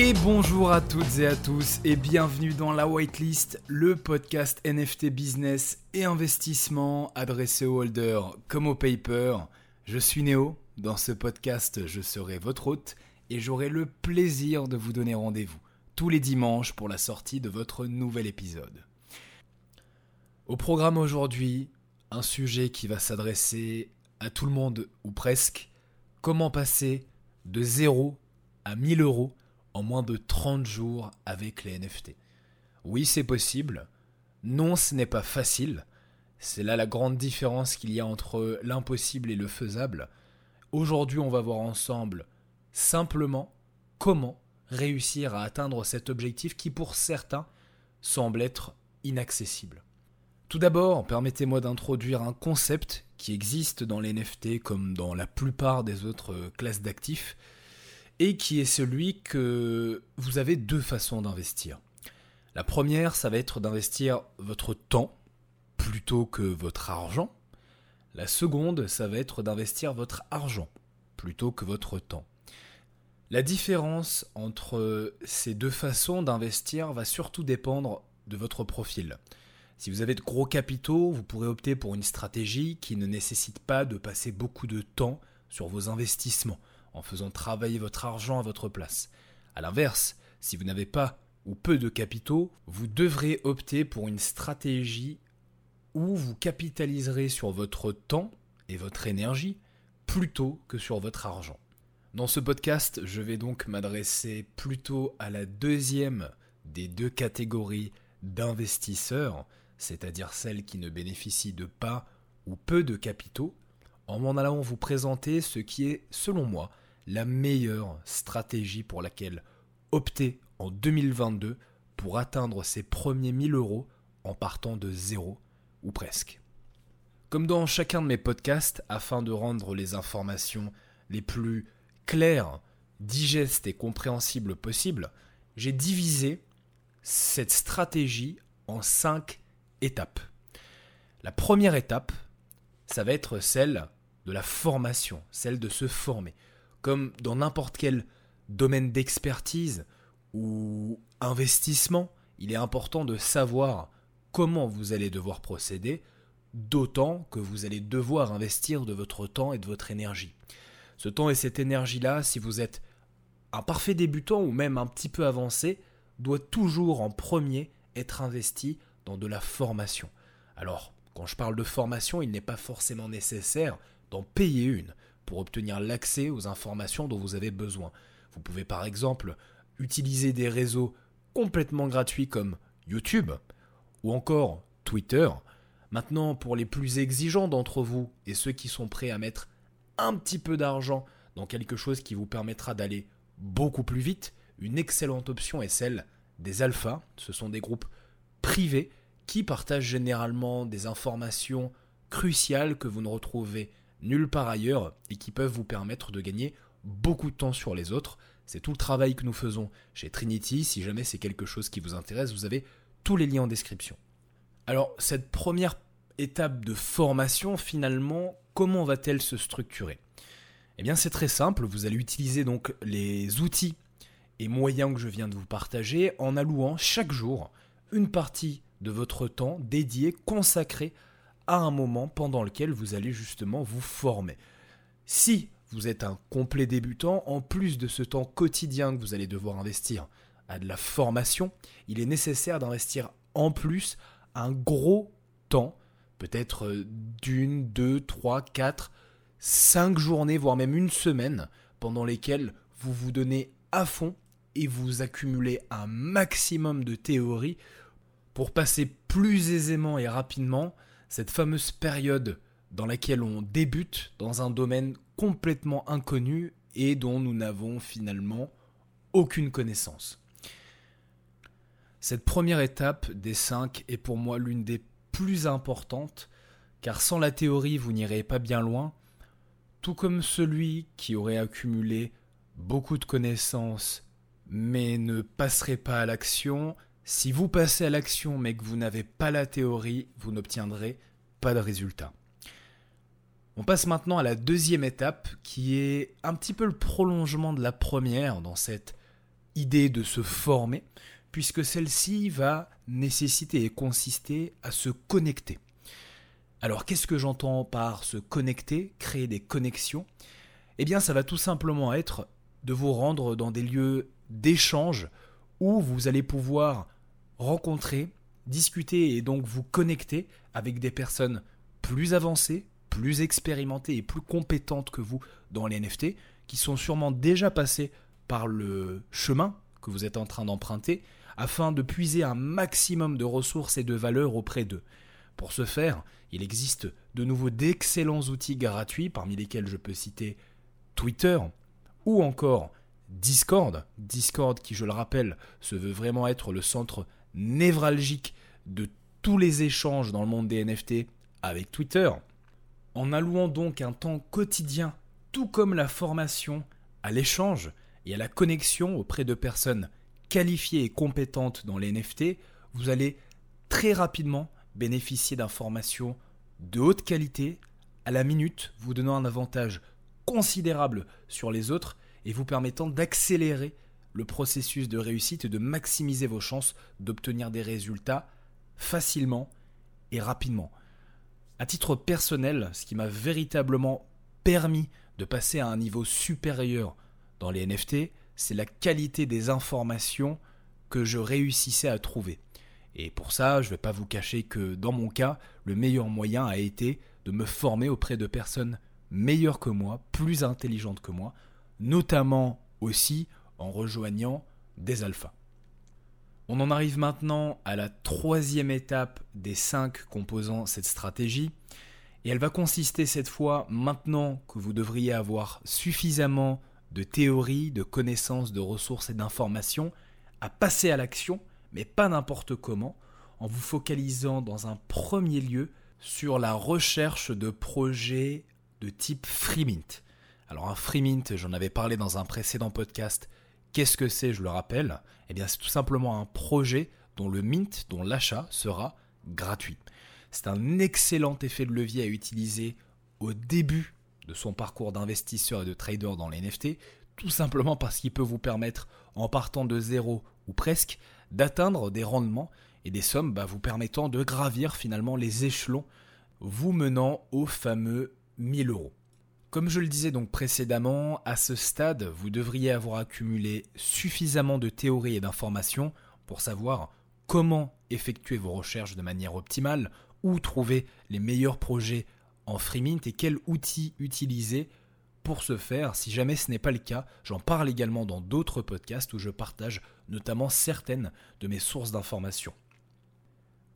Et bonjour à toutes et à tous et bienvenue dans la Whitelist, le podcast NFT business et investissement adressé aux holders comme aux papers. Je suis Néo, dans ce podcast je serai votre hôte et j'aurai le plaisir de vous donner rendez-vous tous les dimanches pour la sortie de votre nouvel épisode. Au programme aujourd'hui, un sujet qui va s'adresser à tout le monde ou presque, comment passer de 0 à 1000 euros en moins de 30 jours avec les NFT. Oui, c'est possible. Non, ce n'est pas facile. C'est là la grande différence qu'il y a entre l'impossible et le faisable. Aujourd'hui, on va voir ensemble simplement comment réussir à atteindre cet objectif qui pour certains semble être inaccessible. Tout d'abord, permettez-moi d'introduire un concept qui existe dans les NFT comme dans la plupart des autres classes d'actifs, et qui est celui que vous avez deux façons d'investir. La première, ça va être d'investir votre temps plutôt que votre argent. La seconde, ça va être d'investir votre argent plutôt que votre temps. La différence entre ces deux façons d'investir va surtout dépendre de votre profil. Si vous avez de gros capitaux, vous pourrez opter pour une stratégie qui ne nécessite pas de passer beaucoup de temps sur vos investissements en faisant travailler votre argent à votre place. A l'inverse, si vous n'avez pas ou peu de capitaux, vous devrez opter pour une stratégie où vous capitaliserez sur votre temps et votre énergie plutôt que sur votre argent. Dans ce podcast, je vais donc m'adresser plutôt à la deuxième des deux catégories d'investisseurs, c'est-à-dire celles qui ne bénéficient de pas ou peu de capitaux, en m'en allant vous présenter ce qui est, selon moi, la meilleure stratégie pour laquelle opter en 2022 pour atteindre ses premiers 1000 euros en partant de zéro ou presque. Comme dans chacun de mes podcasts, afin de rendre les informations les plus claires, digestes et compréhensibles possibles, j'ai divisé cette stratégie en cinq étapes. La première étape, ça va être celle de la formation, celle de se former. Comme dans n'importe quel domaine d'expertise ou investissement, il est important de savoir comment vous allez devoir procéder, d'autant que vous allez devoir investir de votre temps et de votre énergie. Ce temps et cette énergie-là, si vous êtes un parfait débutant ou même un petit peu avancé, doit toujours en premier être investi dans de la formation. Alors, quand je parle de formation, il n'est pas forcément nécessaire d'en payer une pour obtenir l'accès aux informations dont vous avez besoin. Vous pouvez par exemple utiliser des réseaux complètement gratuits comme YouTube ou encore Twitter. Maintenant, pour les plus exigeants d'entre vous et ceux qui sont prêts à mettre un petit peu d'argent dans quelque chose qui vous permettra d'aller beaucoup plus vite, une excellente option est celle des alphas. Ce sont des groupes privés qui partagent généralement des informations cruciales que vous ne retrouvez nulle part ailleurs et qui peuvent vous permettre de gagner beaucoup de temps sur les autres. C'est tout le travail que nous faisons chez Trinity. Si jamais c'est quelque chose qui vous intéresse, vous avez tous les liens en description. Alors, cette première étape de formation, finalement, comment va-t-elle se structurer? Eh bien, c'est très simple. Vous allez utiliser donc les outils et moyens que je viens de vous partager en allouant chaque jour une partie de votre temps dédié, consacré à un moment pendant lequel vous allez justement vous former. Si vous êtes un complet débutant, en plus de ce temps quotidien que vous allez devoir investir à de la formation, il est nécessaire d'investir en plus un gros temps, peut-être euh, d'une, deux, trois, quatre, cinq journées, voire même une semaine, pendant lesquelles vous vous donnez à fond et vous accumulez un maximum de théorie pour passer plus aisément et rapidement cette fameuse période dans laquelle on débute dans un domaine complètement inconnu et dont nous n'avons finalement aucune connaissance. Cette première étape des cinq est pour moi l'une des plus importantes, car sans la théorie vous n'irez pas bien loin, tout comme celui qui aurait accumulé beaucoup de connaissances mais ne passerait pas à l'action si vous passez à l'action mais que vous n'avez pas la théorie, vous n'obtiendrez pas de résultat. On passe maintenant à la deuxième étape qui est un petit peu le prolongement de la première dans cette idée de se former, puisque celle-ci va nécessiter et consister à se connecter. Alors qu'est-ce que j'entends par se connecter, créer des connexions? Eh bien ça va tout simplement être de vous rendre dans des lieux d'échange où vous allez pouvoir rencontrer, discuter et donc vous connecter avec des personnes plus avancées, plus expérimentées et plus compétentes que vous dans les NFT, qui sont sûrement déjà passées par le chemin que vous êtes en train d'emprunter, afin de puiser un maximum de ressources et de valeurs auprès d'eux. Pour ce faire, il existe de nouveau d'excellents outils gratuits, parmi lesquels je peux citer Twitter ou encore Discord. Discord qui, je le rappelle, se veut vraiment être le centre névralgique de tous les échanges dans le monde des NFT avec Twitter. En allouant donc un temps quotidien, tout comme la formation, à l'échange et à la connexion auprès de personnes qualifiées et compétentes dans les NFT, vous allez très rapidement bénéficier d'informations de haute qualité à la minute, vous donnant un avantage considérable sur les autres et vous permettant d'accélérer le processus de réussite et de maximiser vos chances d'obtenir des résultats facilement et rapidement. À titre personnel, ce qui m'a véritablement permis de passer à un niveau supérieur dans les NFT, c'est la qualité des informations que je réussissais à trouver. Et pour ça, je ne vais pas vous cacher que dans mon cas, le meilleur moyen a été de me former auprès de personnes meilleures que moi, plus intelligentes que moi, notamment aussi en rejoignant des alphas. On en arrive maintenant à la troisième étape des cinq composants cette stratégie. Et elle va consister cette fois, maintenant que vous devriez avoir suffisamment de théories, de connaissances, de ressources et d'informations, à passer à l'action, mais pas n'importe comment, en vous focalisant dans un premier lieu sur la recherche de projets de type Freemint. Alors un Freemint, j'en avais parlé dans un précédent podcast, Qu'est-ce que c'est, je le rappelle Eh bien, c'est tout simplement un projet dont le mint, dont l'achat sera gratuit. C'est un excellent effet de levier à utiliser au début de son parcours d'investisseur et de trader dans les NFT, tout simplement parce qu'il peut vous permettre, en partant de zéro ou presque, d'atteindre des rendements et des sommes bah, vous permettant de gravir finalement les échelons, vous menant au fameux 1000 euros. Comme je le disais donc précédemment, à ce stade, vous devriez avoir accumulé suffisamment de théories et d'informations pour savoir comment effectuer vos recherches de manière optimale, où trouver les meilleurs projets en Freemint et quels outils utiliser pour ce faire. Si jamais ce n'est pas le cas, j'en parle également dans d'autres podcasts où je partage notamment certaines de mes sources d'informations.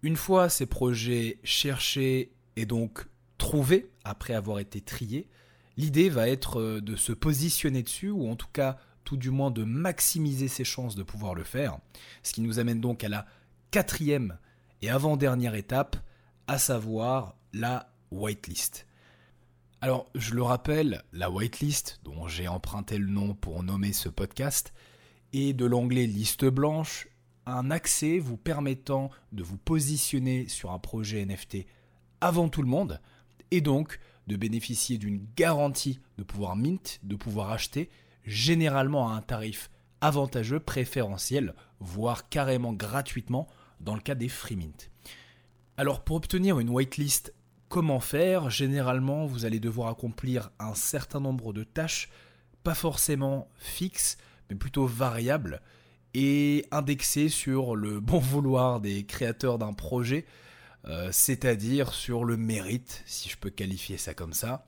Une fois ces projets cherchés et donc trouvés après avoir été triés, L'idée va être euh, de se positionner dessus, ou en tout cas tout du moins de maximiser ses chances de pouvoir le faire. Ce qui nous amène donc à la quatrième et avant-dernière étape, à savoir la whitelist. Alors, je le rappelle, la whitelist, dont j'ai emprunté le nom pour nommer ce podcast, est de l'anglais liste blanche, un accès vous permettant de vous positionner sur un projet NFT avant tout le monde, et donc de bénéficier d'une garantie de pouvoir mint, de pouvoir acheter, généralement à un tarif avantageux, préférentiel, voire carrément gratuitement dans le cas des free mint. Alors pour obtenir une whitelist, comment faire? Généralement, vous allez devoir accomplir un certain nombre de tâches, pas forcément fixes, mais plutôt variables, et indexées sur le bon vouloir des créateurs d'un projet, euh, c'est-à-dire sur le mérite, si je peux qualifier ça comme ça.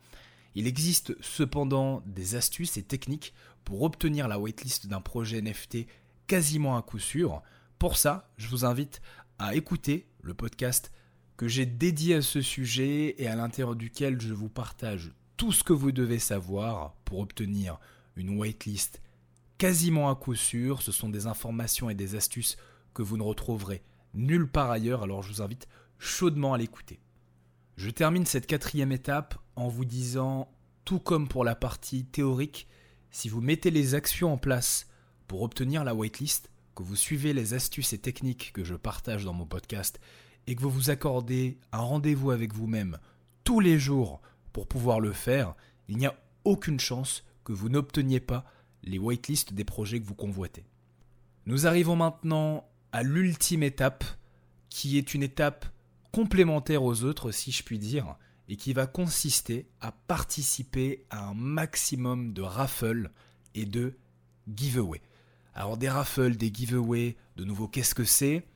Il existe cependant des astuces et techniques pour obtenir la waitlist d'un projet NFT quasiment à coup sûr. Pour ça, je vous invite à écouter le podcast que j'ai dédié à ce sujet et à l'intérieur duquel je vous partage tout ce que vous devez savoir pour obtenir une waitlist quasiment à coup sûr. Ce sont des informations et des astuces que vous ne retrouverez nulle part ailleurs, alors je vous invite chaudement à l'écouter. Je termine cette quatrième étape en vous disant, tout comme pour la partie théorique, si vous mettez les actions en place pour obtenir la waitlist, que vous suivez les astuces et techniques que je partage dans mon podcast et que vous vous accordez un rendez-vous avec vous-même tous les jours pour pouvoir le faire, il n'y a aucune chance que vous n'obteniez pas les waitlists des projets que vous convoitez. Nous arrivons maintenant à l'ultime étape, qui est une étape complémentaire aux autres, si je puis dire, et qui va consister à participer à un maximum de raffles et de giveaways. Alors des raffles, des giveaways, de nouveau qu'est-ce que c'est?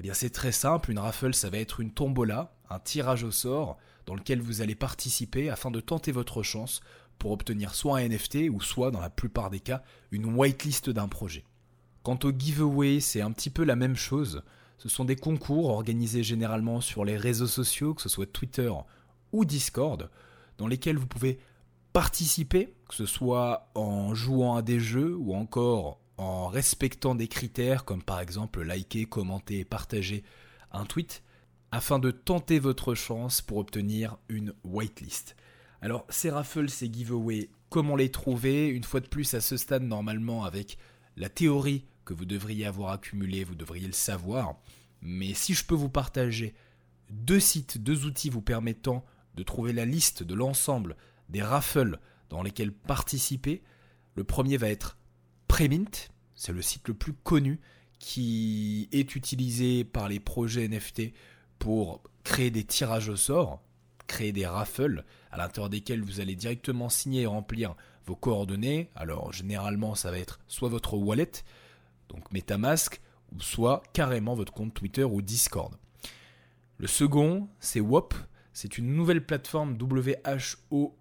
Eh bien c'est très simple, une raffle ça va être une tombola, un tirage au sort dans lequel vous allez participer afin de tenter votre chance pour obtenir soit un NFT ou soit dans la plupart des cas une whitelist d'un projet. Quant au giveaway, c'est un petit peu la même chose. Ce sont des concours organisés généralement sur les réseaux sociaux, que ce soit Twitter ou Discord, dans lesquels vous pouvez participer, que ce soit en jouant à des jeux ou encore en respectant des critères comme par exemple liker, commenter et partager un tweet, afin de tenter votre chance pour obtenir une whitelist. Alors ces raffles, ces giveaways, comment les trouver? Une fois de plus à ce stade normalement avec la théorie que vous devriez avoir accumulé, vous devriez le savoir. Mais si je peux vous partager deux sites, deux outils vous permettant de trouver la liste de l'ensemble des raffles dans lesquels participer, le premier va être Premint, c'est le site le plus connu qui est utilisé par les projets NFT pour créer des tirages au sort, créer des raffles à l'intérieur desquels vous allez directement signer et remplir vos coordonnées. Alors généralement ça va être soit votre wallet, donc MetaMask, ou soit carrément votre compte Twitter ou Discord. Le second, c'est WOP, c'est une nouvelle plateforme WHOP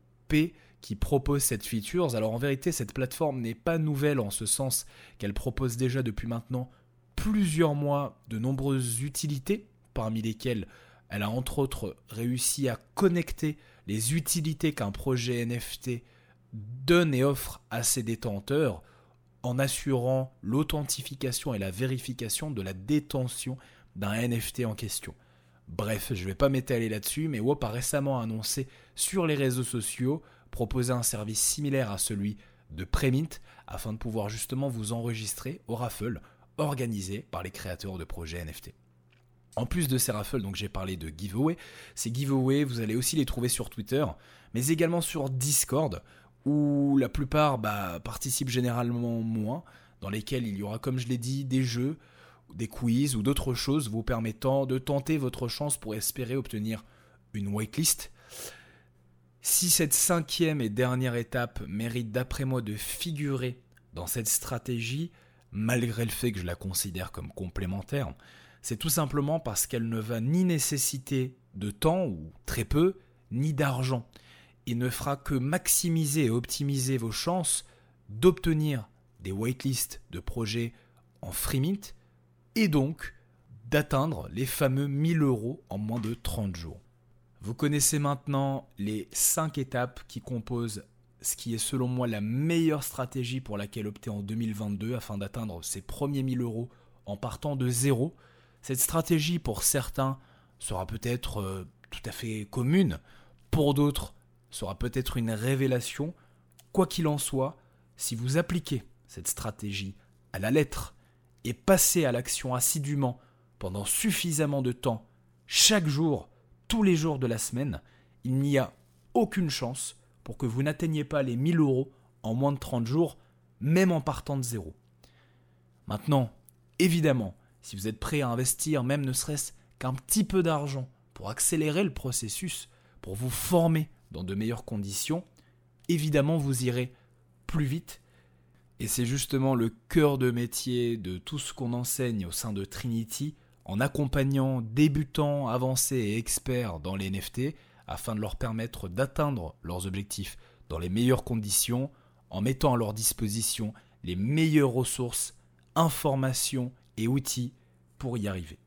qui propose cette feature. Alors en vérité, cette plateforme n'est pas nouvelle en ce sens qu'elle propose déjà depuis maintenant plusieurs mois de nombreuses utilités, parmi lesquelles elle a entre autres réussi à connecter les utilités qu'un projet NFT donne et offre à ses détenteurs en assurant l'authentification et la vérification de la détention d'un NFT en question. Bref, je ne vais pas m'étaler là-dessus, mais WOP a récemment annoncé sur les réseaux sociaux proposer un service similaire à celui de Premint afin de pouvoir justement vous enregistrer au raffle organisé par les créateurs de projets NFT. En plus de ces raffles, donc j'ai parlé de giveaway. Ces giveaways, vous allez aussi les trouver sur Twitter, mais également sur Discord, où la plupart bah, participent généralement moins, dans lesquels il y aura, comme je l'ai dit, des jeux, des quiz ou d'autres choses vous permettant de tenter votre chance pour espérer obtenir une whitelist. Si cette cinquième et dernière étape mérite d'après moi de figurer dans cette stratégie, malgré le fait que je la considère comme complémentaire, c'est tout simplement parce qu'elle ne va ni nécessiter de temps, ou très peu, ni d'argent il ne fera que maximiser et optimiser vos chances d'obtenir des whitelists de projets en free mint et donc d'atteindre les fameux 1000 euros en moins de 30 jours. Vous connaissez maintenant les 5 étapes qui composent ce qui est selon moi la meilleure stratégie pour laquelle opter en 2022 afin d'atteindre ces premiers 1000 euros en partant de zéro. Cette stratégie pour certains sera peut-être euh, tout à fait commune, pour d'autres sera peut-être une révélation. Quoi qu'il en soit, si vous appliquez cette stratégie à la lettre et passez à l'action assidûment pendant suffisamment de temps, chaque jour, tous les jours de la semaine, il n'y a aucune chance pour que vous n'atteigniez pas les 1000 euros en moins de 30 jours, même en partant de zéro. Maintenant, évidemment, si vous êtes prêt à investir même ne serait-ce qu'un petit peu d'argent pour accélérer le processus, pour vous former dans de meilleures conditions, évidemment vous irez plus vite. Et c'est justement le cœur de métier de tout ce qu'on enseigne au sein de Trinity, en accompagnant débutants, avancés et experts dans les NFT, afin de leur permettre d'atteindre leurs objectifs dans les meilleures conditions, en mettant à leur disposition les meilleures ressources, informations et outils pour y arriver.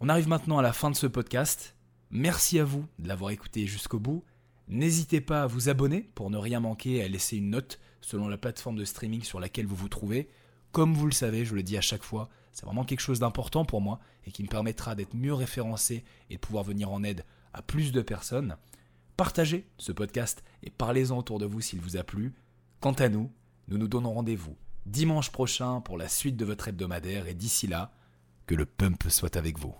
On arrive maintenant à la fin de ce podcast. Merci à vous de l'avoir écouté jusqu'au bout. N'hésitez pas à vous abonner pour ne rien manquer et à laisser une note selon la plateforme de streaming sur laquelle vous vous trouvez. Comme vous le savez, je le dis à chaque fois, c'est vraiment quelque chose d'important pour moi et qui me permettra d'être mieux référencé et de pouvoir venir en aide à plus de personnes. Partagez ce podcast et parlez-en autour de vous s'il vous a plu. Quant à nous, nous nous donnons rendez-vous dimanche prochain pour la suite de votre hebdomadaire et d'ici là, que le pump soit avec vous.